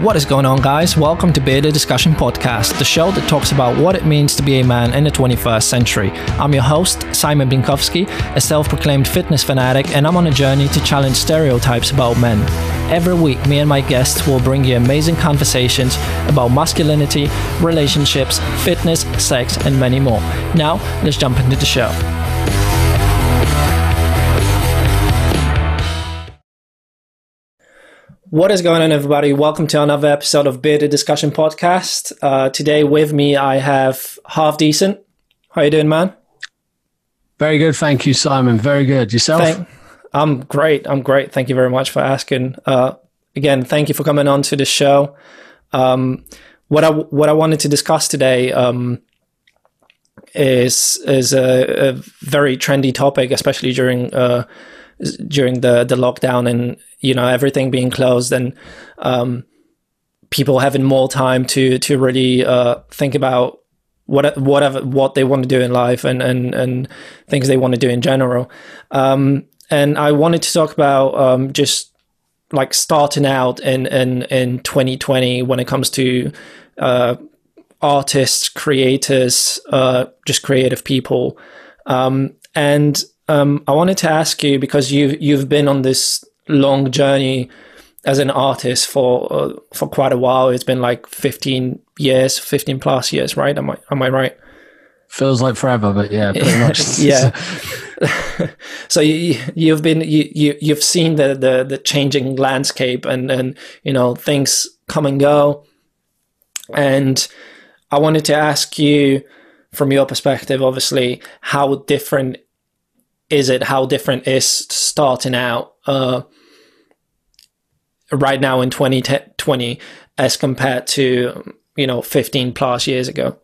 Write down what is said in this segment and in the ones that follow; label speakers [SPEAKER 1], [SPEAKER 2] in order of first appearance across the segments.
[SPEAKER 1] What is going on, guys? Welcome to Bearded Discussion Podcast, the show that talks about what it means to be a man in the 21st century. I'm your host, Simon Binkowski, a self proclaimed fitness fanatic, and I'm on a journey to challenge stereotypes about men. Every week, me and my guests will bring you amazing conversations about masculinity, relationships, fitness, sex, and many more. Now, let's jump into the show. What is going on, everybody? Welcome to another episode of Bearded Discussion Podcast. Uh, today, with me, I have Half Decent. How you doing, man?
[SPEAKER 2] Very good, thank you, Simon. Very good. Yourself?
[SPEAKER 1] Thank- I'm great. I'm great. Thank you very much for asking. Uh, again, thank you for coming on to the show. Um, what I what I wanted to discuss today um, is is a, a, very trendy topic, especially during uh, during the the lockdown and you know everything being closed and um, people having more time to to really uh, think about what whatever what they want to do in life and and and things they want to do in general. Um, and I wanted to talk about um, just like starting out in in in 2020 when it comes to uh, artists, creators, uh, just creative people, um, and um, I wanted to ask you because you you've been on this long journey as an artist for uh, for quite a while. It's been like 15 years, 15 plus years, right? Am I am I right?
[SPEAKER 2] Feels like forever, but yeah, pretty much.
[SPEAKER 1] yeah. so you you've been you, you you've seen the, the the changing landscape and and you know things come and go, and I wanted to ask you from your perspective, obviously, how different is it? How different is starting out? Uh, right now in 2020 as compared to you know 15 plus years ago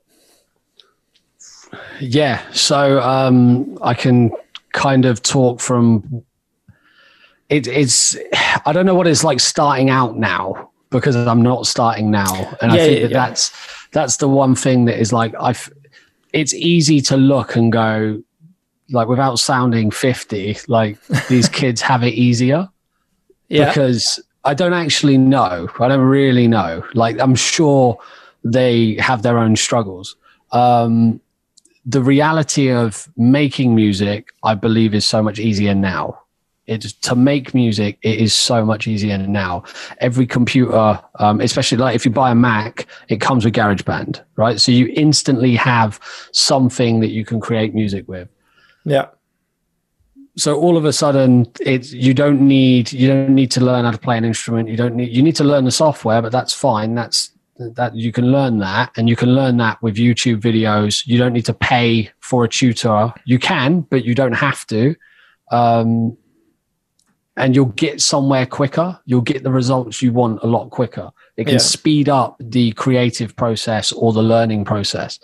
[SPEAKER 2] yeah so um, i can kind of talk from it, it's i don't know what it's like starting out now because i'm not starting now and yeah, i think that yeah. that's that's the one thing that is like i it's easy to look and go like without sounding 50 like these kids have it easier yeah. because I don't actually know. I don't really know. Like I'm sure they have their own struggles. Um, the reality of making music, I believe, is so much easier now. It's to make music. It is so much easier now. Every computer, um, especially like if you buy a Mac, it comes with GarageBand, right? So you instantly have something that you can create music with.
[SPEAKER 1] Yeah.
[SPEAKER 2] So all of a sudden it's you don't need you don't need to learn how to play an instrument. You don't need you need to learn the software but that's fine. That's that you can learn that and you can learn that with youtube videos. You don't need to pay for a tutor. You can but you don't have to. Um, and you'll get somewhere quicker. You'll get the results you want a lot quicker. It can yeah. speed up the creative process or the learning process.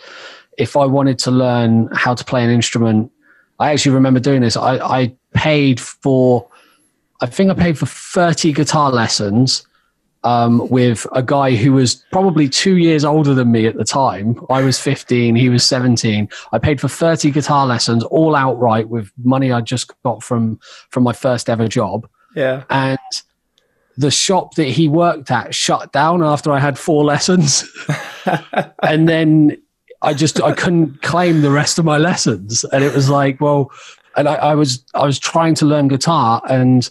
[SPEAKER 2] If i wanted to learn how to play an instrument I actually remember doing this. I, I paid for, I think I paid for 30 guitar lessons um, with a guy who was probably two years older than me at the time. I was 15, he was 17. I paid for 30 guitar lessons all outright with money I just got from from my first ever job.
[SPEAKER 1] Yeah.
[SPEAKER 2] And the shop that he worked at shut down after I had four lessons. and then I just I couldn't claim the rest of my lessons, and it was like, well, and I, I was I was trying to learn guitar, and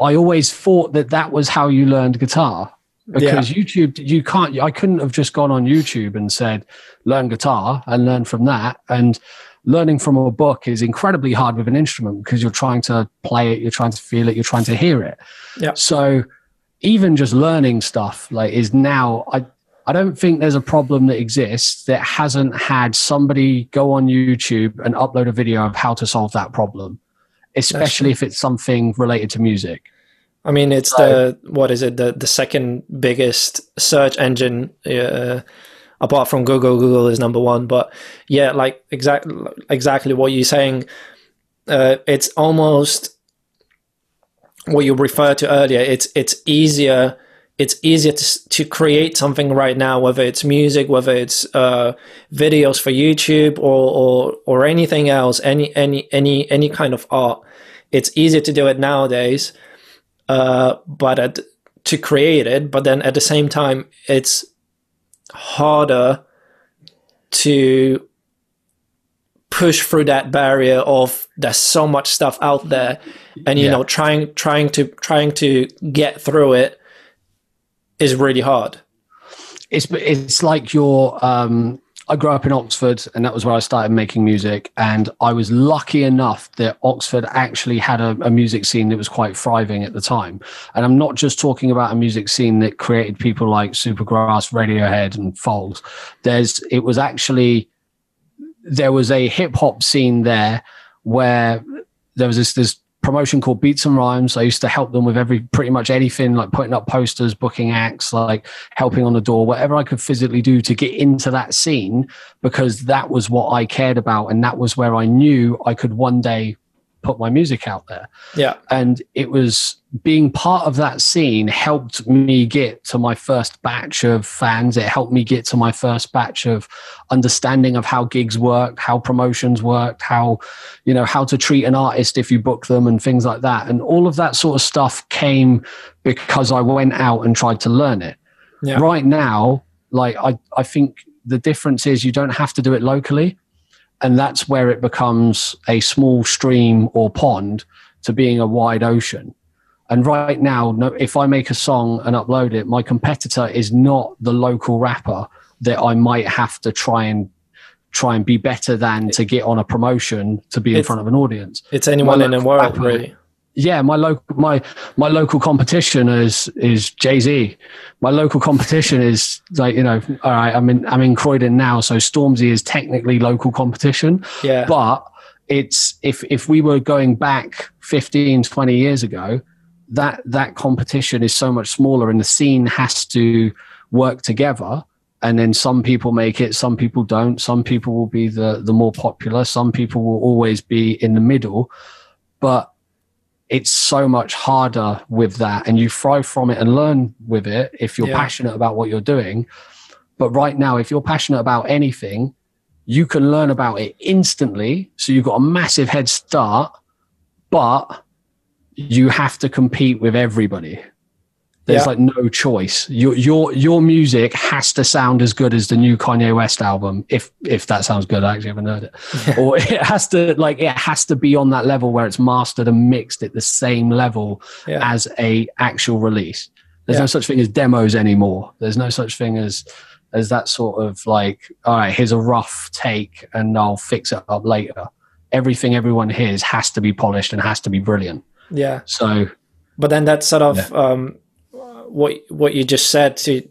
[SPEAKER 2] I always thought that that was how you learned guitar because yeah. YouTube you can't I couldn't have just gone on YouTube and said learn guitar and learn from that. And learning from a book is incredibly hard with an instrument because you're trying to play it you're trying to feel it you're trying to hear it.
[SPEAKER 1] Yeah.
[SPEAKER 2] So even just learning stuff like is now I I don't think there's a problem that exists that hasn't had somebody go on YouTube and upload a video of how to solve that problem, especially if it's something related to music.
[SPEAKER 1] I mean, it's so, the what is it? The the second biggest search engine uh, apart from Google. Google is number one, but yeah, like exactly exactly what you're saying. Uh, it's almost what you referred to earlier. It's it's easier it's easier to, to create something right now, whether it's music, whether it's uh, videos for YouTube or, or or anything else, any any any any kind of art. It's easier to do it nowadays, uh, but at, to create it, but then at the same time, it's harder to push through that barrier of there's so much stuff out there and you yeah. know trying trying to trying to get through it is really hard
[SPEAKER 2] it's it's like your um I grew up in Oxford, and that was where I started making music. And I was lucky enough that Oxford actually had a, a, music scene that was quite thriving at the time. And I'm not just talking about a music scene that created people like Supergrass, Radiohead, and Foals. There's it was actually there was a hip hop scene there where there was this this promotion called Beats and Rhymes. I used to help them with every pretty much anything, like putting up posters, booking acts, like helping on the door, whatever I could physically do to get into that scene, because that was what I cared about. And that was where I knew I could one day put my music out there.
[SPEAKER 1] Yeah.
[SPEAKER 2] And it was being part of that scene helped me get to my first batch of fans. It helped me get to my first batch of understanding of how gigs worked, how promotions worked, how, you know, how to treat an artist if you book them and things like that. And all of that sort of stuff came because I went out and tried to learn it. Yeah. Right now, like I, I think the difference is you don't have to do it locally and that's where it becomes a small stream or pond to being a wide ocean. And right now, if I make a song and upload it, my competitor is not the local rapper that I might have to try and try and be better than to get on a promotion to be in front of an audience.
[SPEAKER 1] It's anyone in the world, rapper, really
[SPEAKER 2] yeah, my local my my local competition is is Jay Z. My local competition is like you know, all right, I'm in I'm in Croydon now, so Stormzy is technically local competition.
[SPEAKER 1] Yeah,
[SPEAKER 2] but it's if if we were going back 15, 20 years ago, that that competition is so much smaller, and the scene has to work together. And then some people make it, some people don't. Some people will be the the more popular. Some people will always be in the middle, but it's so much harder with that and you thrive from it and learn with it if you're yeah. passionate about what you're doing. But right now if you're passionate about anything you can learn about it instantly. So you've got a massive head start but you have to compete with everybody there's yeah. like no choice. Your your your music has to sound as good as the new Kanye West album, if if that sounds good. I actually haven't heard it. Yeah. Or it has to like it has to be on that level where it's mastered and mixed at the same level yeah. as a actual release. There's no such thing as demos anymore. There's no such thing as as that sort of like, all right, here's a rough take and I'll fix it up later. Everything everyone hears has to be polished and has to be brilliant.
[SPEAKER 1] Yeah.
[SPEAKER 2] So
[SPEAKER 1] but then that sort of um what what you just said to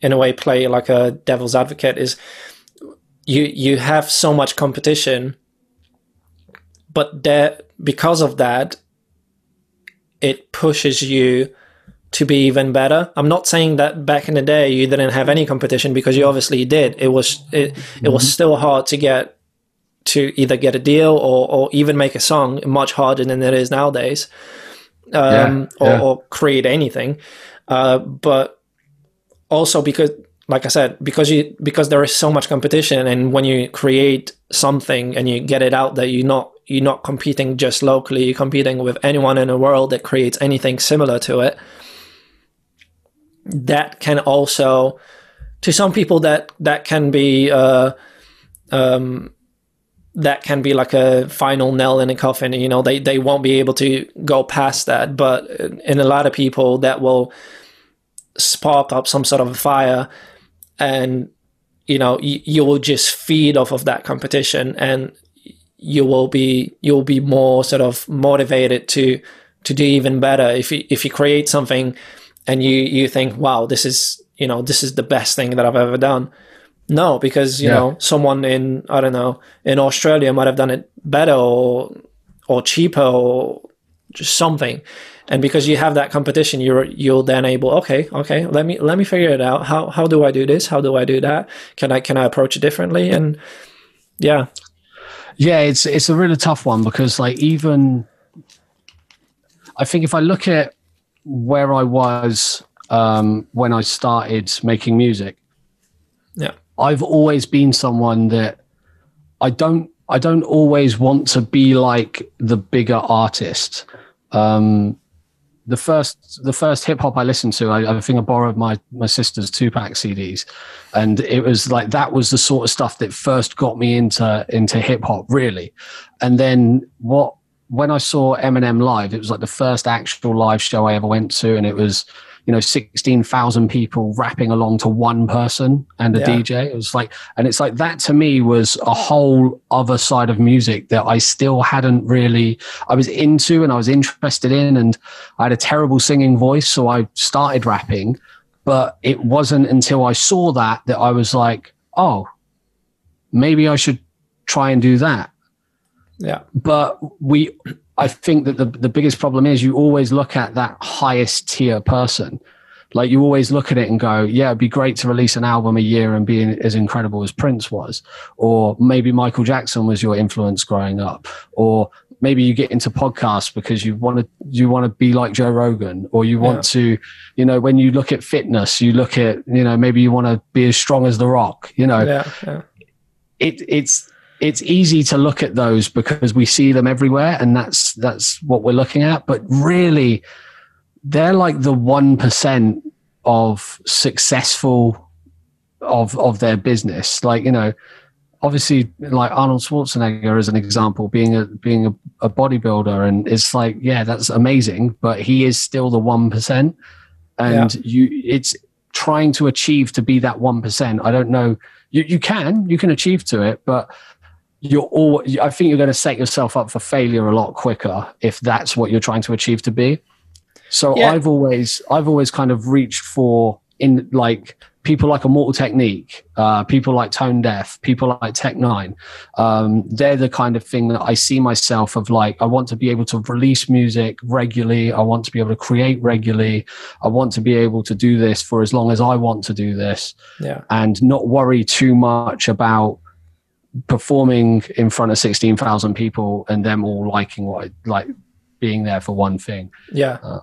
[SPEAKER 1] in a way play like a devil's advocate is you you have so much competition but there because of that it pushes you to be even better. I'm not saying that back in the day you didn't have any competition because you obviously did. It was it, mm-hmm. it was mm-hmm. still hard to get to either get a deal or, or even make a song much harder than it is nowadays. Um, yeah, yeah. Or, or, create anything. Uh, but also because, like I said, because you because there is so much competition, and when you create something and you get it out there, you're not you're not competing just locally. You're competing with anyone in the world that creates anything similar to it. That can also, to some people, that that can be. Uh, um, that can be like a final nail in the coffin. You know, they, they won't be able to go past that. But in a lot of people, that will spark up some sort of a fire and you know you, you will just feed off of that competition and you will be you'll be more sort of motivated to to do even better if you if you create something and you you think wow this is you know this is the best thing that I've ever done no because you yeah. know someone in I don't know in Australia might have done it better or or cheaper or just something. And because you have that competition you're you'll then able okay okay let me let me figure it out. How how do i do this? How do i do that? Can i can i approach it differently? And yeah.
[SPEAKER 2] Yeah it's it's a really tough one because like even i think if i look at where i was um, when i started making music
[SPEAKER 1] yeah.
[SPEAKER 2] I've always been someone that i don't i don't always want to be like the bigger artist um, the first the first hip hop I listened to, I, I, think I borrowed my my sister's Tupac CDs, and it was like that was the sort of stuff that first got me into into hip hop really, and then what when I saw Eminem live, it was like the first actual live show I ever went to, and it was you know 16,000 people rapping along to one person and a yeah. DJ. It was like, and it's like that to me was a whole other side of music that I still hadn't really, I was into and I was interested in. And I had a terrible singing voice. So I started rapping, but it wasn't until I saw that that I was like, oh, maybe I should try and do that.
[SPEAKER 1] Yeah.
[SPEAKER 2] But we I think that the, the biggest problem is you always look at that highest tier person. Like you always look at it and go, yeah, it'd be great to release an album a year and be as incredible as Prince was. Or maybe Michael Jackson was your influence growing up. Or maybe you get into podcasts because you want to you want to be like Joe Rogan or you want yeah. to you know when you look at fitness you look at you know maybe you want to be as strong as the rock you know
[SPEAKER 1] yeah, yeah.
[SPEAKER 2] it it's it's easy to look at those because we see them everywhere and that's that's what we're looking at. But really they're like the 1% of successful of of their business. Like you know obviously like arnold schwarzenegger as an example being a being a, a bodybuilder and it's like yeah that's amazing but he is still the 1% and yeah. you it's trying to achieve to be that 1% i don't know. You, you can you can achieve to it but you're all i think you're going to set yourself up for failure a lot quicker if that's what you're trying to achieve to be so yeah. i've always i've always kind of reached for in like people like immortal technique uh, people like tone deaf people like Tech N9ne um, they're the kind of thing that i see myself of like i want to be able to release music regularly i want to be able to create regularly i want to be able to do this for as long as i want to do this
[SPEAKER 1] yeah.
[SPEAKER 2] and not worry too much about performing in front of 16,000 people and them all liking what I, like being there for one thing.
[SPEAKER 1] Yeah. Uh,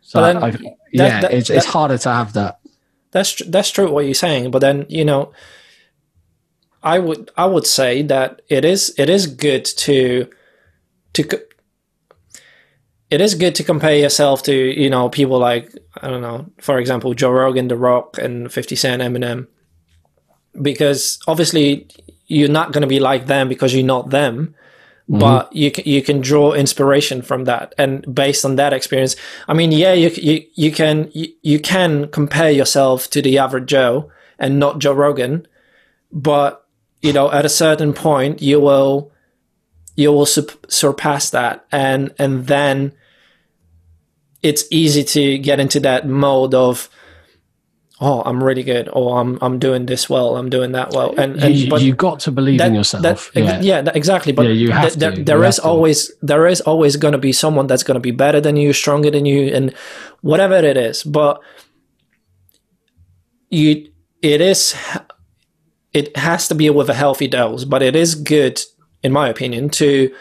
[SPEAKER 2] so then, I, yeah, that, it's, that, it's harder to have that.
[SPEAKER 1] That's that's true what you're saying, but then you know, I would I would say that it is it is good to to it is good to compare yourself to you know people like I don't know, for example, Joe Rogan, The Rock, and Fifty Cent, Eminem, because obviously you're not going to be like them because you're not them mm-hmm. but you can, you can draw inspiration from that and based on that experience i mean yeah you you, you can you, you can compare yourself to the average joe and not joe rogan but you know at a certain point you will you will surpass that and and then it's easy to get into that mode of oh, I'm really good, or I'm I'm doing this well, I'm doing that well, and, and
[SPEAKER 2] you,
[SPEAKER 1] but
[SPEAKER 2] you got to believe that, in yourself.
[SPEAKER 1] That, yeah, yeah that, exactly. But yeah, you have th- to. there, there is always there is always going to be someone that's going to be better than you, stronger than you, and whatever it is. But you, it is, it has to be with a healthy dose. But it is good, in my opinion, to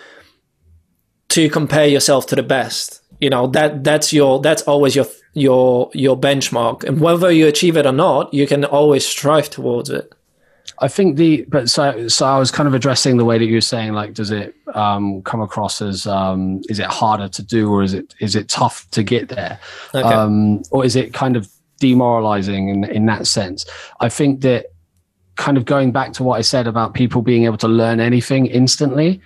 [SPEAKER 1] to compare yourself to the best. You know that that's your that's always your your your benchmark. And whether you achieve it or not you can always strive towards it.
[SPEAKER 2] I think the but so so i was kind of addressing the way that you were saying like does it um, come across as um, is it harder to do or is it is it tough to get there? Okay. um, or is it kind of demoralizing in in that sense? I think that kind of going back to what i said about people being able to learn anything instantly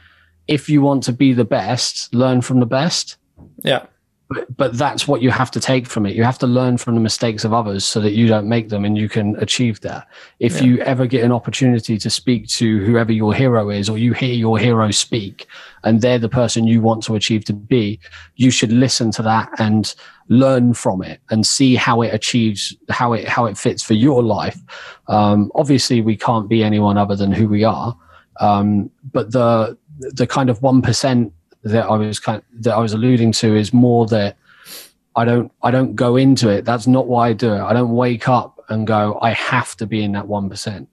[SPEAKER 2] if you want to be the best learn from the best.
[SPEAKER 1] Yeah
[SPEAKER 2] but, but that's what you have to take from it. You have to learn from the mistakes of others so that you don't make them and you can achieve that. If yeah. you ever get an opportunity to speak to whoever your hero is, or you hear your hero speak and they're the person you want to achieve to be, you should listen to that and learn from it and see how it achieves, how it, how it fits for your life. Um, obviously we can't be anyone other than who we are. Um, but the, the kind of 1% that I was kind of, that I was alluding to is more that I don't I don't go into it. That's not why I do it. I don't wake up and go I have to be in that one percent,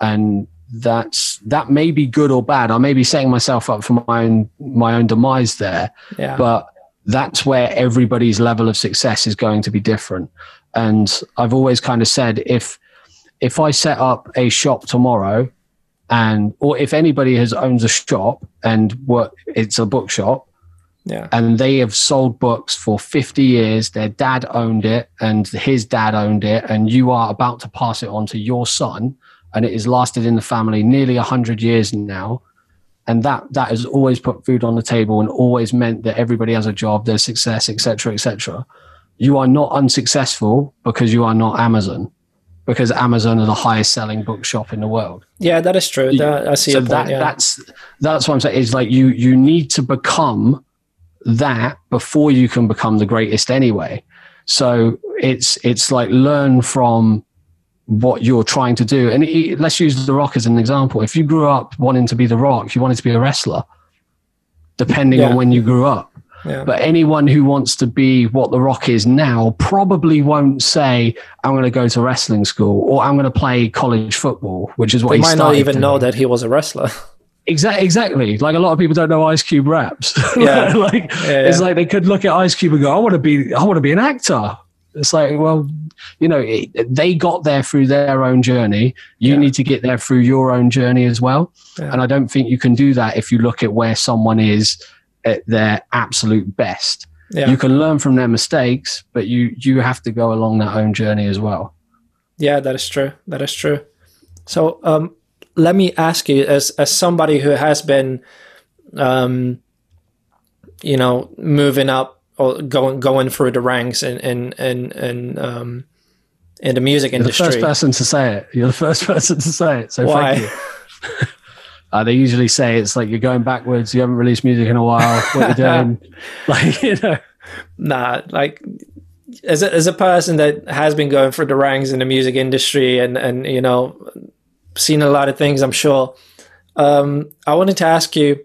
[SPEAKER 2] and that's that may be good or bad. I may be setting myself up for my own my own demise there,
[SPEAKER 1] yeah.
[SPEAKER 2] but that's where everybody's level of success is going to be different. And I've always kind of said if if I set up a shop tomorrow and or if anybody has owns a shop and what it's a bookshop
[SPEAKER 1] Yeah.
[SPEAKER 2] And they have sold books for 50 years. Their dad owned it and his dad owned it. And you are about to pass it on to your son. And it has lasted in the family nearly 100 years now. And that, that has always put food on the table and always meant that everybody has a job, there's success, etc., etc. You are not unsuccessful because you are not Amazon because Amazon are the highest selling bookshop in the world.
[SPEAKER 1] Yeah, that is true. That, I see.
[SPEAKER 2] So
[SPEAKER 1] point,
[SPEAKER 2] that
[SPEAKER 1] yeah.
[SPEAKER 2] that's that's what I'm saying. Is like you you need to become that before you can become the greatest anyway. So it's it's like learn from what you're trying to do. And it, let's use The Rock as an example. If you grew up wanting to be The Rock, you wanted to be a wrestler, depending
[SPEAKER 1] Yeah.
[SPEAKER 2] on when you grew up.
[SPEAKER 1] Yeah.
[SPEAKER 2] But anyone who wants to be what The Rock is now probably won't say, I'm going to go to wrestling school or I'm going to play college football, which is what
[SPEAKER 1] they
[SPEAKER 2] he
[SPEAKER 1] might not even
[SPEAKER 2] doing.
[SPEAKER 1] know that he was a wrestler.
[SPEAKER 2] Exactly, exactly. Like a lot of people don't know Ice Cube raps.
[SPEAKER 1] Yeah.
[SPEAKER 2] like
[SPEAKER 1] Yeah,
[SPEAKER 2] it's like they could look at Ice Cube and go, "I want to be, I want to be an actor." It's like, well, you know, it, they got there through their own journey. You
[SPEAKER 1] Yeah.
[SPEAKER 2] need to get there through your own journey as well.
[SPEAKER 1] Yeah.
[SPEAKER 2] And I don't think you can do that if you look at where someone is at their absolute best.
[SPEAKER 1] Yeah.
[SPEAKER 2] You can learn from their mistakes, but you you have to go along that own journey as well.
[SPEAKER 1] Yeah, that is true. That is true. So, um, let me ask you, as as somebody who has been, um, you know, moving up or going going through the ranks and in in in, um, in the music industry.
[SPEAKER 2] You're the first person to say it. You're the first person to say it. So
[SPEAKER 1] Why?
[SPEAKER 2] thank you. Uh, they usually say it's like you're going backwards. You haven't released music in a while. What you're doing, like you know,
[SPEAKER 1] nah, like as a, as a person that has been going through the ranks in the music industry and and you know seen a lot of things, I'm sure. Um, I wanted to ask you: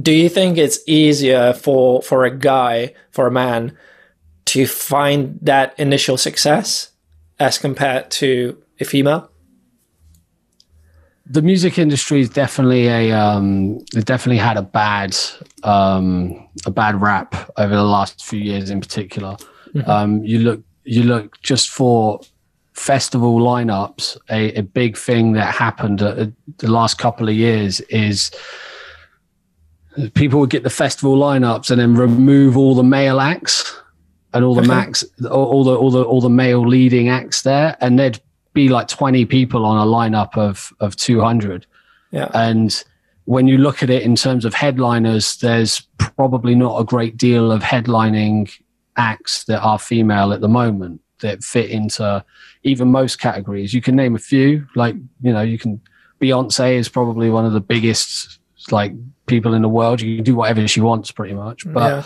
[SPEAKER 1] Do you think it's easier for for a guy, for a man, to find that initial success as compared to a female?
[SPEAKER 2] The music industry is definitely a um, it definitely had a bad um, a bad rap over the last few years in particular. Um, you look you look just for festival lineups. A, a big thing that happened uh, the last couple of years is people would get the festival lineups and then remove all the male acts and all the max all, the all the all the male leading acts there and there'd be like 20 people on a lineup of of 200
[SPEAKER 1] Yeah,
[SPEAKER 2] and when you look at it in terms of headliners there's probably not a great deal of headlining acts that are female at the moment that fit into even most categories. You can name a few like you know you can beyonce is probably one of the biggest like people in the world. You can do whatever she wants pretty much but
[SPEAKER 1] yeah,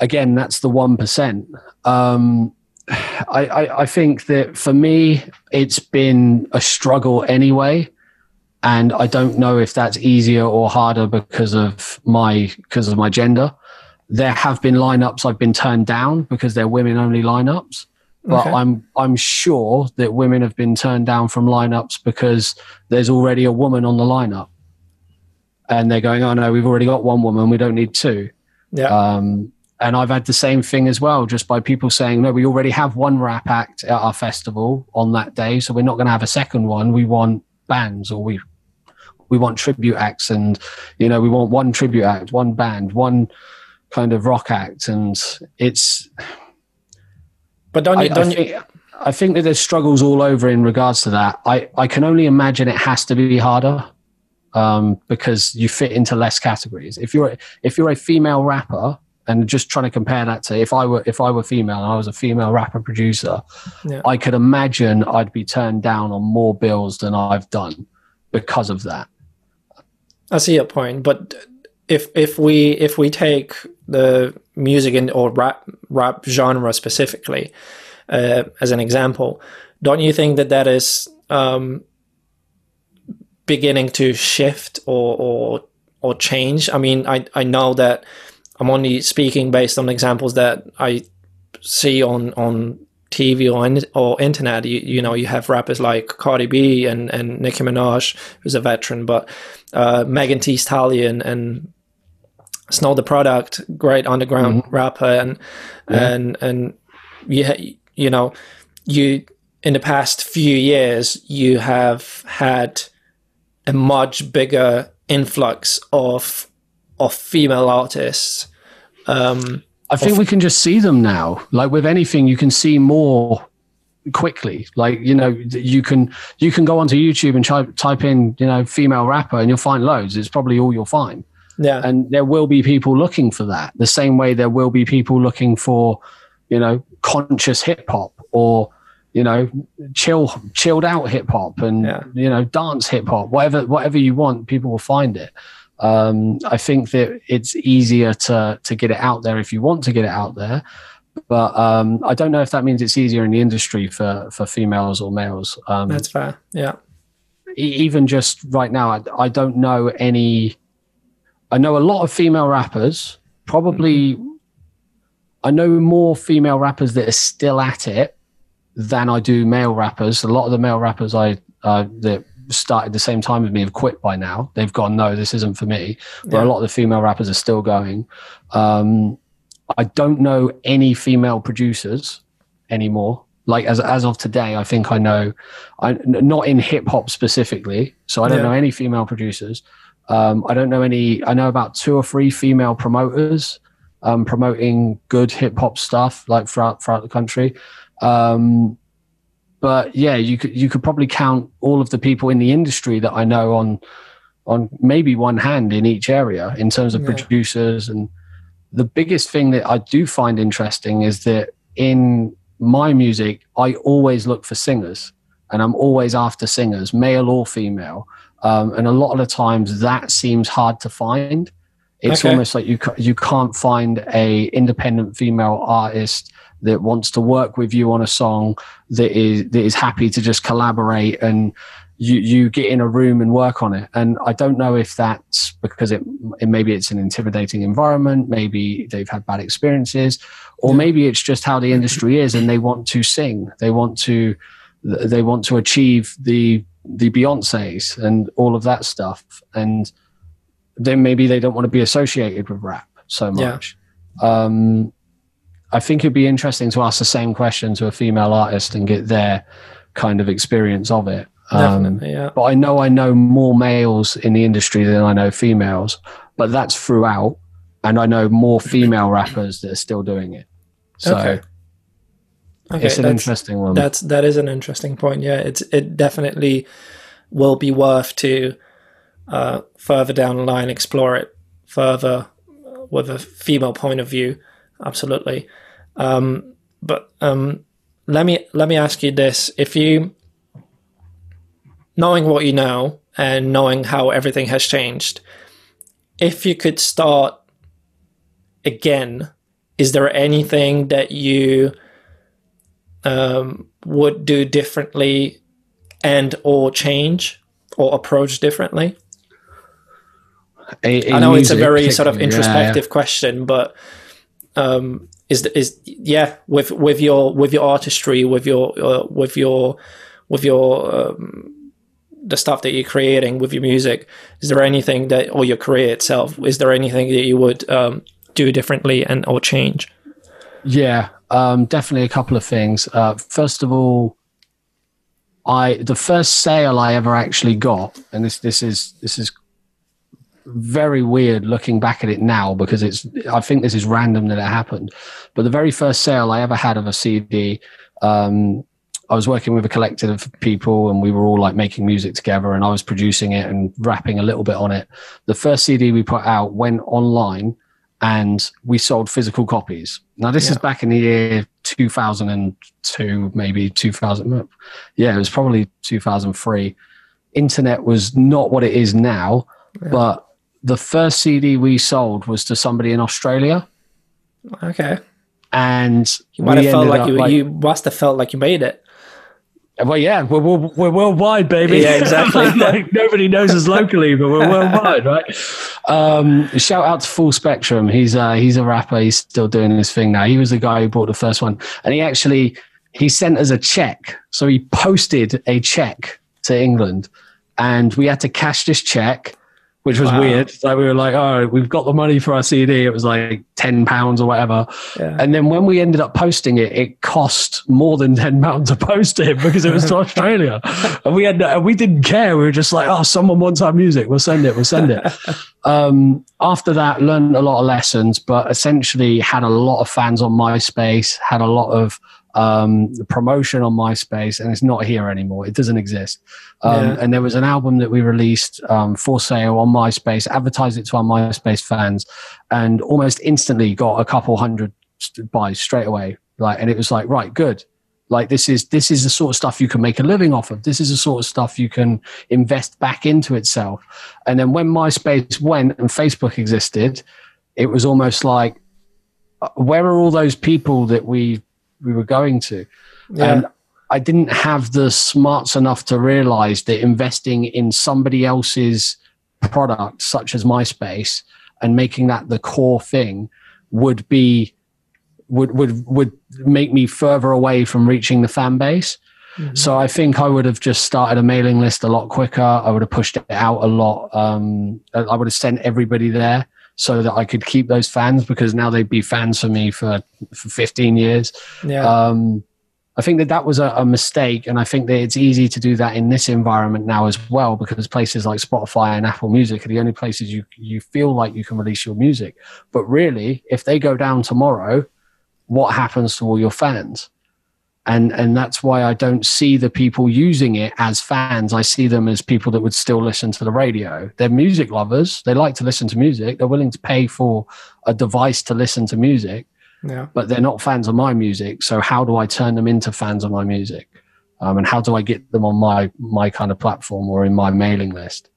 [SPEAKER 2] again, that's the one percent. Um, I, I I think that for me, it's been a struggle anyway, and I don't know if that's easier or harder because of my because of my gender. There have been lineups I've been turned down because they're women only lineups. But
[SPEAKER 1] Okay.
[SPEAKER 2] I'm I'm sure that women have been turned down from lineups because there's already a woman on the lineup, and they're going, "Oh no, we've already got one woman. We don't need two.
[SPEAKER 1] yeah,
[SPEAKER 2] Um, and I've had the same thing as well, just by people saying, no, we already have one rap act at our festival on that day, so we're not going to have a second one. We want bands, or we we want tribute acts, and you know, we want one tribute act, one band, one kind of rock act, and it's.
[SPEAKER 1] but don't
[SPEAKER 2] I,
[SPEAKER 1] you
[SPEAKER 2] I
[SPEAKER 1] don't you,
[SPEAKER 2] think, I think that there's struggles all over in regards to that. I I can only imagine it has to be harder. Um, because you fit into less categories. If you're if you're a female rapper, and just trying to compare that to if I were if I were female and I was a female rapper producer,
[SPEAKER 1] Yeah.
[SPEAKER 2] I could imagine I'd be turned down on more bills than I've done because of that.
[SPEAKER 1] I see your point, but if if we if we take the music in or rap rap genre specifically uh, as an example, don't you think that that is um, beginning to shift or or or change? I mean, I I know that I'm only speaking based on examples that I see on on TV or in, or internet. You you know you have rappers like Cardi B and and Nicki Minaj, who's a veteran, but uh, Megan Thee Stallion and Snow Tha Product, great underground rapper, and and and you you know you in the past few years you have had a much bigger influx of of female artists. Um,
[SPEAKER 2] I think we can just see them now. Like with anything, you can see more quickly. Like you know, you can you can go onto YouTube and type type in you know female rapper, and you'll find loads. It's probably all you'll find.
[SPEAKER 1] yeah,
[SPEAKER 2] and there will be people looking for that the same way there will be people looking for you know conscious hip hop or you know chill chilled out hip hop and
[SPEAKER 1] Yeah.
[SPEAKER 2] you know dance hip hop whatever whatever you want people will find it um i think that it's easier to to get it out there if you want to get it out there but um i don't know if that means it's easier in the industry for for females or males um
[SPEAKER 1] that's fair. Yeah,
[SPEAKER 2] even just right now, I, I don't know any. I know a lot of female rappers. Probably, I know more female rappers that are still at it than I do male rappers. A lot of the male rappers I uh, that started the same time as me have quit by now. They've gone, no, this isn't for me. But
[SPEAKER 1] Yeah.
[SPEAKER 2] a lot of the female rappers are still going. Um, I don't know any female producers anymore. Like as as of today, I think I know, I not in hip hop specifically. So I don't
[SPEAKER 1] Yeah.
[SPEAKER 2] know any female producers. Um, I don't know any. I know about two or three female promoters um, promoting good hip hop stuff like throughout throughout the country. Um, but yeah, you could you could probably count all of the people in the industry that I know on on maybe one hand in each area in terms of
[SPEAKER 1] Yeah.
[SPEAKER 2] producers. And the biggest thing that I do find interesting is that in my music I always look for singers and I'm always after singers male or female. Um, and a lot of the times that seems hard to find it's
[SPEAKER 1] Okay.
[SPEAKER 2] almost like you you can't find a independent female artist that wants to work with you on a song that is that is happy to just collaborate and you you get in a room and work on it. And i don't know if that's because it, it maybe it's an intimidating environment maybe they've had bad experiences or maybe it's just how the industry is and they want to sing. They want to they want to achieve the the beyonces and all of that stuff. And then maybe they don't want to be associated with rap so
[SPEAKER 1] Yeah.
[SPEAKER 2] much um I think it'd be interesting to ask the same question to a female artist and get their kind of experience of it. Um,
[SPEAKER 1] definitely. Yeah,
[SPEAKER 2] but I know I know more males in the industry than I know females, but that's throughout. And I know more female rappers that are still doing it. So
[SPEAKER 1] Okay. okay.
[SPEAKER 2] it's an interesting one.
[SPEAKER 1] That's that is an interesting point. Yeah, it's it definitely will be worth to uh, further down the line explore it further uh, with a female point of view. Absolutely. Um, but um, let me let me ask you this: If you knowing what you know and knowing how everything has changed, if you could start again, is there anything that you um, would do differently and or change or approach differently?
[SPEAKER 2] In-
[SPEAKER 1] I know it's a very sort of
[SPEAKER 2] particularly, yeah,
[SPEAKER 1] introspective question, but um, is is yeah with with your with your artistry, with your uh, with your with your um, the stuff that you're creating with your music, is there anything that or your career itself? Is there anything that you would um, do differently and or change?
[SPEAKER 2] Yeah, um, definitely a couple of things. Uh, first of all, I the first sale I ever actually got, and this this is this is very weird looking back at it now because it's I think this is random that it happened. But the very first sale I ever had of a CD, um, I was working with a collective of people and we were all like making music together and I was producing it and rapping a little bit on it. The first CD we put out went online and we sold physical copies. Now this is back in the year 2002, maybe 2000. Yeah, it was probably 2003. Internet was not what it is now,
[SPEAKER 1] Yeah.
[SPEAKER 2] but the first CD we sold was to somebody in Australia,
[SPEAKER 1] Okay,
[SPEAKER 2] and
[SPEAKER 1] you might have felt like you you must have felt like you made it.
[SPEAKER 2] Well, yeah, we're, we're, we're worldwide, baby.
[SPEAKER 1] Yeah, exactly.
[SPEAKER 2] like, nobody knows us locally, but we're worldwide, right? Um, shout out to Full Spectrum. He's uh, he's a rapper. He's still doing his thing now. He was the guy who bought the first one, and he actually he sent us a check. So he posted a check to England, and we had to cash this check. Which was
[SPEAKER 1] Wow.
[SPEAKER 2] weird. So we were like, oh, we've got the money for our CD. It was like ten pounds or whatever.
[SPEAKER 1] Yeah.
[SPEAKER 2] And then when we ended up posting it, it cost more than ten pounds to post it because it was to Australia, and we had and we didn't care. We were just like, oh, someone wants our music, we'll send it, we'll send it. um, after that, learned a lot of lessons, but essentially had a lot of fans on MySpace, had a lot of um, promotion on MySpace, and it's not here anymore. It doesn't exist. Um,
[SPEAKER 1] Yeah.
[SPEAKER 2] And there was an album that we released um, for sale on MySpace, advertised it to our MySpace fans, and almost instantly got a couple hundred buys straight away. Like, and it was like, right, good. Like this is this is the sort of stuff you can make a living off of. This is the sort of stuff you can invest back into itself. And then when MySpace went and Facebook existed, it was almost like, uh, where are all those people that we we were going to?
[SPEAKER 1] yeah.
[SPEAKER 2] And I didn't have the smarts enough to realize that investing in somebody else's product, such as MySpace, and making that the core thing would be would would would make me further away from reaching the fan base.
[SPEAKER 1] Mhm.
[SPEAKER 2] So I think I would have just started a mailing list a lot quicker. I would have pushed it out a lot. Um, I would have sent everybody there so that I could keep those fans because now they'd be fans for me for, for 15 years.
[SPEAKER 1] yeah.
[SPEAKER 2] Um, I think that that was a, a mistake, and I think that it's easy to do that in this environment now as well because places like Spotify and Apple Music are the only places you you feel like you can release your music. But really, if they go down tomorrow, what happens to all your fans? And and that's why I don't see the people using it as fans. I see them as people that would still listen to the radio. They're music lovers. They like to listen to music. They're willing to pay for a device to listen to music
[SPEAKER 1] yeah.
[SPEAKER 2] but they're not fans of my music. So how do I turn them into fans of my music? Um, and how do I get them on my my kind of platform or in my mailing list?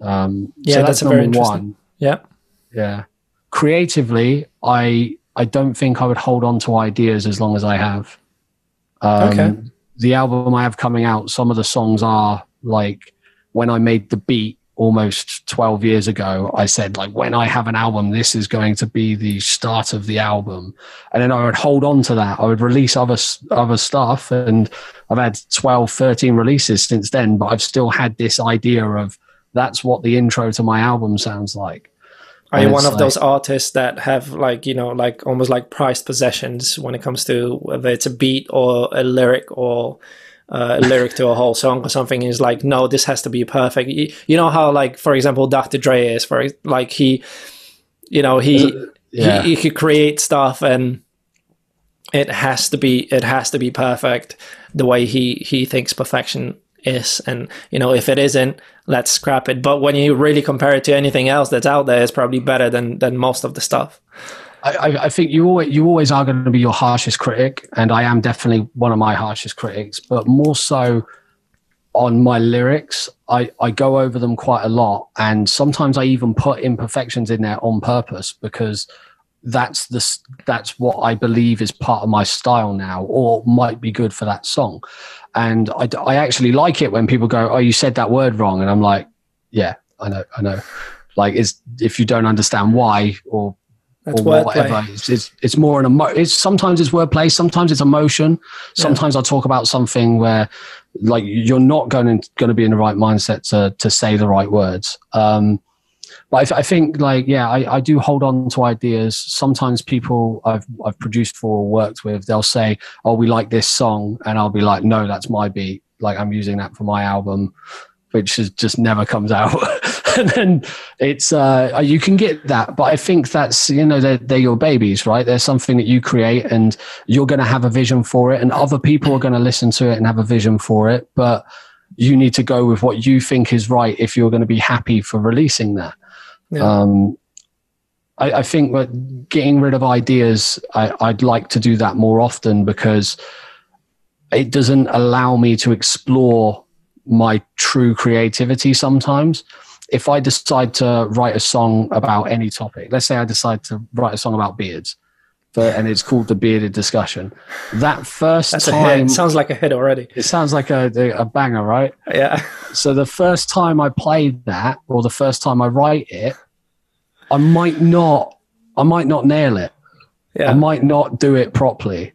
[SPEAKER 2] Um,
[SPEAKER 1] Yeah,
[SPEAKER 2] so
[SPEAKER 1] that's
[SPEAKER 2] that's,
[SPEAKER 1] a very
[SPEAKER 2] number
[SPEAKER 1] interesting-
[SPEAKER 2] one.
[SPEAKER 1] Yeah.
[SPEAKER 2] Yeah. Creatively, I I don't think I would hold on to ideas as long as I have. Um,
[SPEAKER 1] Okay.
[SPEAKER 2] The album I have coming out, some of the songs are like when I made the beat almost 12 years ago, I said like when I have an album, this is going to be the start of the album. And then I would hold on to that. I would release other, other stuff and I've had 12, 13 releases since then, but I've still had this idea of that's what the intro to my album sounds like.
[SPEAKER 1] Are you one of those artists that have like you know like almost like prized possessions when it comes to whether it's a beat or a lyric or uh, a lyric to a whole song or something is like no this has to be perfect you, you know how like for example Dr. Dre is for like he you know he
[SPEAKER 2] Yeah.
[SPEAKER 1] he, he could create stuff and it has to be it has to be perfect the way he he thinks perfection is and you know if it isn't let's scrap it but when you really compare it to anything else that's out there it's probably better than than most of the stuff
[SPEAKER 2] I, I- think you always, you always are going to be your harshest critic, and I am definitely one of my harshest critics. But more so on my lyrics, I, I go over them quite a lot, and sometimes I even put imperfections in there on purpose because that's the that's what I believe is part of my style now, or might be good for that song. And I actually like it when people go, "Oh, you said that word wrong," and I'm like, "Yeah, I know, I know." Like, it's if you don't understand why or
[SPEAKER 1] that's
[SPEAKER 2] or
[SPEAKER 1] wordplay
[SPEAKER 2] whatever. It's, it's, it's more an emo- it's sometimes it's wordplay, sometimes it's emotion. Sometimes I talk about something where like you're not going to, going to be in the right mindset to, to say the right words. Um, but I, I think like, yeah, I, I do hold on to ideas. Sometimes people I've, I've produced for or worked with, they'll say, oh, we like this song. And I'll be like, no, that's my beat. Like I'm using that for my album, which is just never comes out. and then it's uh you can get that but i think that's you know they're, they're your babies right they're something that you create and you're going to have a vision for it and other people are going to listen to it and have a vision for it but you need to go with what you think is right if you're going to be happy for releasing that
[SPEAKER 1] Yeah.
[SPEAKER 2] um I, I think that getting rid of ideas I, i'd like to do that more often because it doesn't allow me to explore my true creativity sometimes if I decide to write a song about any topic, let's say I decide to write a song about beards, but, and it's called the bearded discussion. That first
[SPEAKER 1] that's
[SPEAKER 2] time,
[SPEAKER 1] sounds like a hit already
[SPEAKER 2] it sounds like a, a banger, right?
[SPEAKER 1] yeah
[SPEAKER 2] So the first time I played that, or the first time I write it, I might not, I might not nail it.
[SPEAKER 1] Yeah.
[SPEAKER 2] I might not do it properly.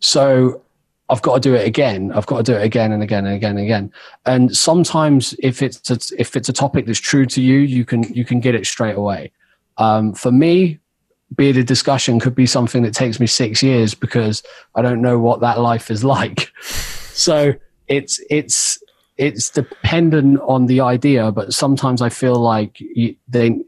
[SPEAKER 2] So I've got to do it again. I've got to do it again and again and again and again. And sometimes, if it's a, if it's a topic that's true to you, you can you can get it straight away. Um, for me, bearded discussion could be something that takes me six years because I don't know what that life is like. so it's it's it's dependent on the idea, but sometimes I feel like you, they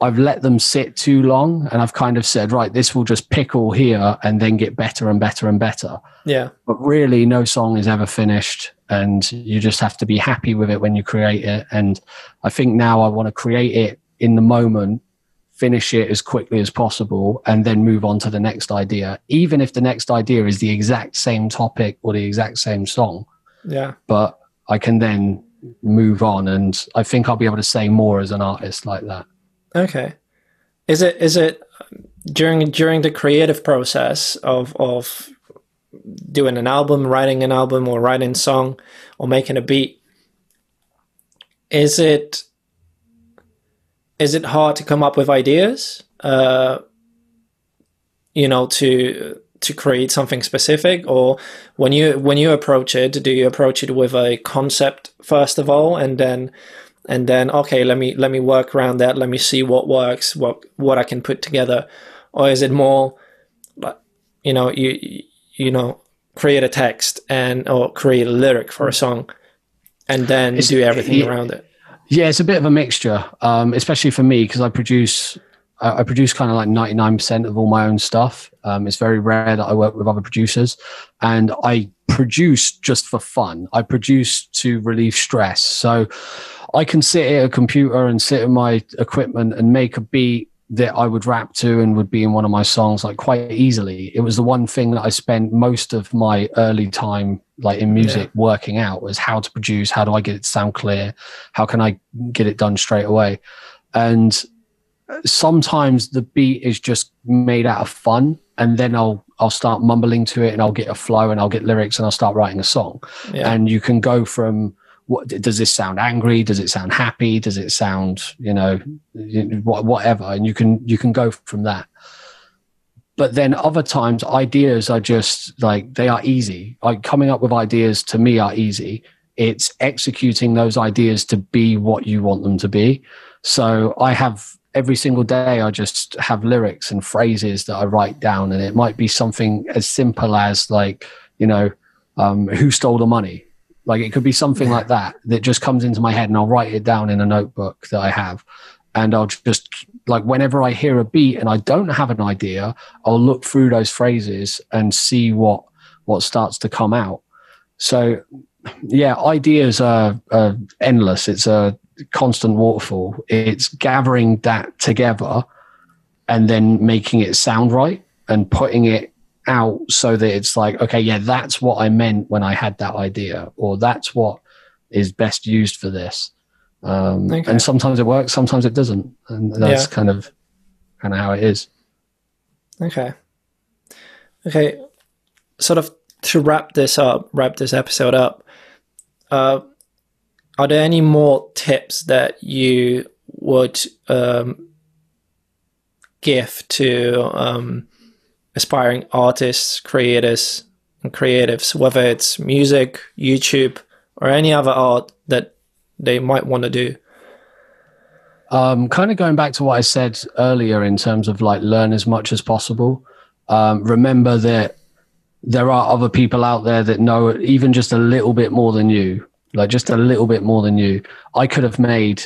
[SPEAKER 2] I've let them sit too long and I've kind of said, right, this will just pickle here and then get better and better and better.
[SPEAKER 1] Yeah.
[SPEAKER 2] But really, no song is ever finished and you just have to be happy with it when you create it. And I think now I want to create it in the moment, finish it as quickly as possible, and then move on to the next idea, even if the next idea is the exact same topic or the exact same song.
[SPEAKER 1] Yeah.
[SPEAKER 2] But I can then move on and I think I'll be able to say more as an artist like that.
[SPEAKER 1] Okay. Is it is it during during the creative process of of doing an album, writing an album, or writing a song, or making a beat? Is it is it hard to come up with ideas? Uh, you know, to to create something specific, or when you when you approach it, do you approach it with a concept first of all, and then and then okay let me let me work around that. Let me see what works what what i can put together. Or is it more like you know you you know create a text and or create a lyric for a song and then it's, do everything yeah, around it
[SPEAKER 2] yeah it's a bit of a mixture um, especially for me because i produce I, produce kind of like 99% of all my own stuff. Um, it's very rare that i work with other producers. And i produce just for fun. I produce to relieve stress. So I can sit at a computer and sit at my equipment and make a beat that I would rap to and would be in one of my songs like quite easily. It was the one thing that I spent most of my early time like in music yeah. working out was how to produce, how do I get it to sound clear, how can I get it done straight away. And sometimes the beat is just made out of fun and then I'll I'll start mumbling to it and I'll get a flow and I'll get lyrics and I'll start writing a song. Yeah. And you can go from what does this sound angry? Does it sound happy? Does it sound you know whatever? And you can you can go from that. But then other times ideas are just like they are easy. Like coming up with ideas to me are easy. It's executing those ideas to be what you want them to be. So i have every single day i just have lyrics and phrases that i write down and it might be something as simple as like you know um, who stole the money like it could be something like that that just comes into my head and I'll write it down in a notebook that I have. And I'll just like whenever I hear a beat and I don't have an idea, I'll look through those phrases and see what what starts to come out. So yeah, ideas are, are endless. It's a constant waterfall. It's gathering that together and then making it sound right and putting it out so that it's like, okay, yeah, that's what I meant when I had that idea, or that's what is best used for this. Um, okay. And sometimes it works, sometimes it doesn't, and that's yeah. kind of kind of how it is.
[SPEAKER 1] Okay. Okay. Sort of to wrap this up, wrap this episode up. Uh, are there any more tips that you would um, give to um, aspiring artists, creators, and creatives, whether it's music, YouTube, or any other art that they might want to do?
[SPEAKER 2] Um, kind of going back to what I said earlier in terms of like learn as much as possible. Um, remember that there are other people out there that know even just a little bit more than you, like just a little bit more than you. I could have made,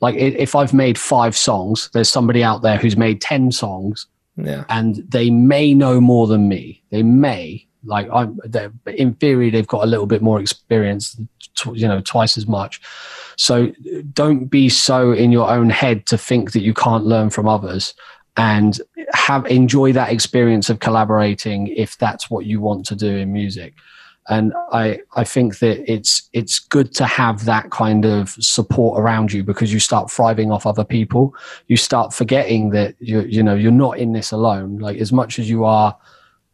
[SPEAKER 2] like, if I've made five songs, there's somebody out there who's made 10 songs
[SPEAKER 1] yeah.
[SPEAKER 2] And they may know more than me. They may like I'm in theory they've got a little bit more experience, you know, twice as much. So don't be so in your own head to think that you can't learn from others and have enjoy that experience of collaborating if that's what you want to do in music and I I think that it's it's good to have that kind of support around you because you start thriving off other people. You start forgetting that you you know you're not in this alone. Like as much as you are,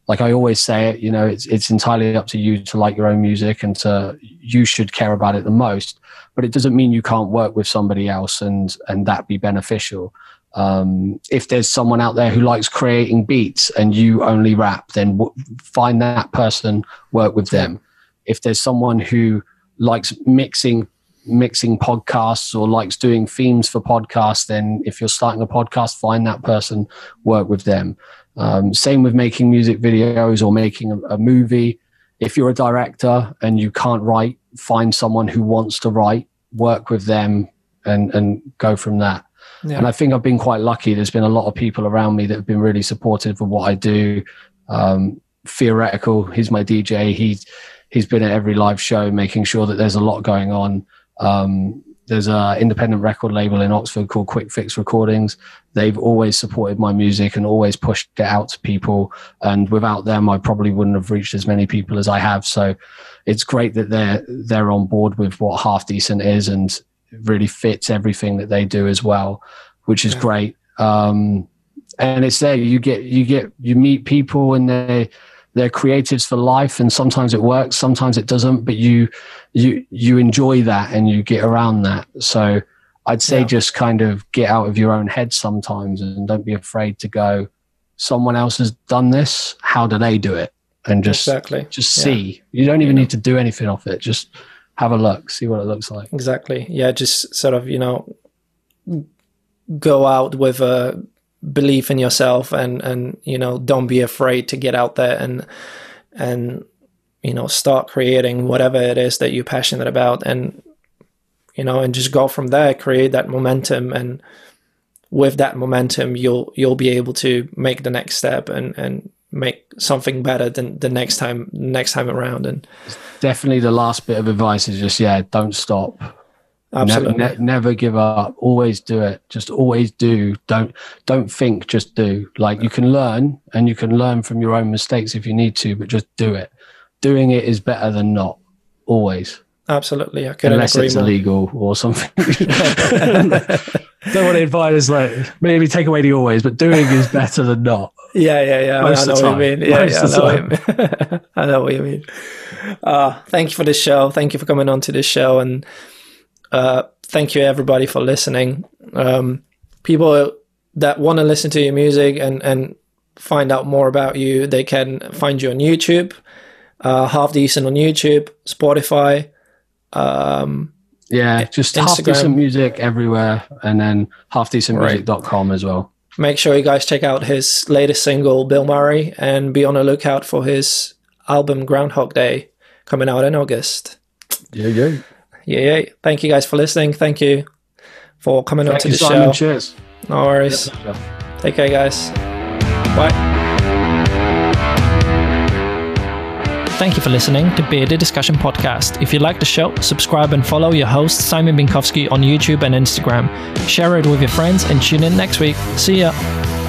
[SPEAKER 2] like I always say it, you know, it's it's entirely up to you to like your own music and to you should care about it the most. But it doesn't mean you can't work with somebody else and and that be beneficial. Um, if there's someone out there who likes creating beats and you only rap, then w- find that person, work with them. If there's someone who likes mixing mixing podcasts or likes doing themes for podcasts, then if you're starting a podcast, find that person, work with them. Um, same with making music videos or making a, a movie. If you're a director and you can't write, find someone who wants to write, work with them, and and go from that. Yeah. And I think I've been quite lucky. There's been a lot of people around me that have been really supportive of what I do. Um, Theoretical, he's my DJ. He's he's been at every live show, making sure that there's a lot going on. Um, there's an independent record label in Oxford called Quick Fix Recordings. They've always supported my music and always pushed it out to people. And without them, I probably wouldn't have reached as many people as I have. So it's great that they're they're on board with what Half Decent is and really fits everything that they do as well, which is yeah. great. Um, and it's there you get you get you meet people and they they're creatives for life and sometimes it works sometimes it doesn't but you you you enjoy that and you get around that so i'd say yeah. just kind of get out of your own head sometimes and don't be afraid to go someone else has done this how do they do it and just exactly just see yeah. you don't even yeah. need to do anything off it just have a look see what it looks like.
[SPEAKER 1] Exactly. Yeah just sort of you know go out with a belief in yourself and and you know don't be afraid to get out there and and you know start creating whatever it is that you're passionate about and you know and just go from there create that momentum and with that momentum you'll you'll be able to make the next step and and make something better than the next time next time around and
[SPEAKER 2] definitely the last bit of advice is just yeah don't stop Absolutely. Never, ne- never give up. Always do it. Just always do. Don't don't think. Just do. Like you can learn, and you can learn from your own mistakes if you need to, but just do it. Doing it is better than not. Always.
[SPEAKER 1] Absolutely, I
[SPEAKER 2] unless it's more. illegal or something. don't want to advise like maybe take away the always, but doing is better than not.
[SPEAKER 1] Yeah, yeah, yeah. Most I know what you mean. Yeah, yeah I, know what you mean. I know what you mean. Uh, thank you for this show. Thank you for coming on to this show and uh, thank you everybody for listening. Um, people that want to listen to your music and and find out more about you, they can find you on YouTube, uh, Half Decent on YouTube, Spotify. Um,
[SPEAKER 2] yeah, just Instagram. Half Decent Music everywhere, and then halfdecentmusic.com right. as well.
[SPEAKER 1] Make sure you guys check out his latest single, Bill Murray, and be on the lookout for his album Groundhog Day coming out in August.
[SPEAKER 2] Yeah, yeah
[SPEAKER 1] yeah, yeah. Thank you guys for listening. Thank you for coming Thank on to the Simon. show.
[SPEAKER 2] Cheers.
[SPEAKER 1] No worries. Take care, guys. Bye. Thank you for listening to Bearded Discussion Podcast. If you like the show, subscribe and follow your host, Simon Binkowski, on YouTube and Instagram. Share it with your friends and tune in next week. See ya.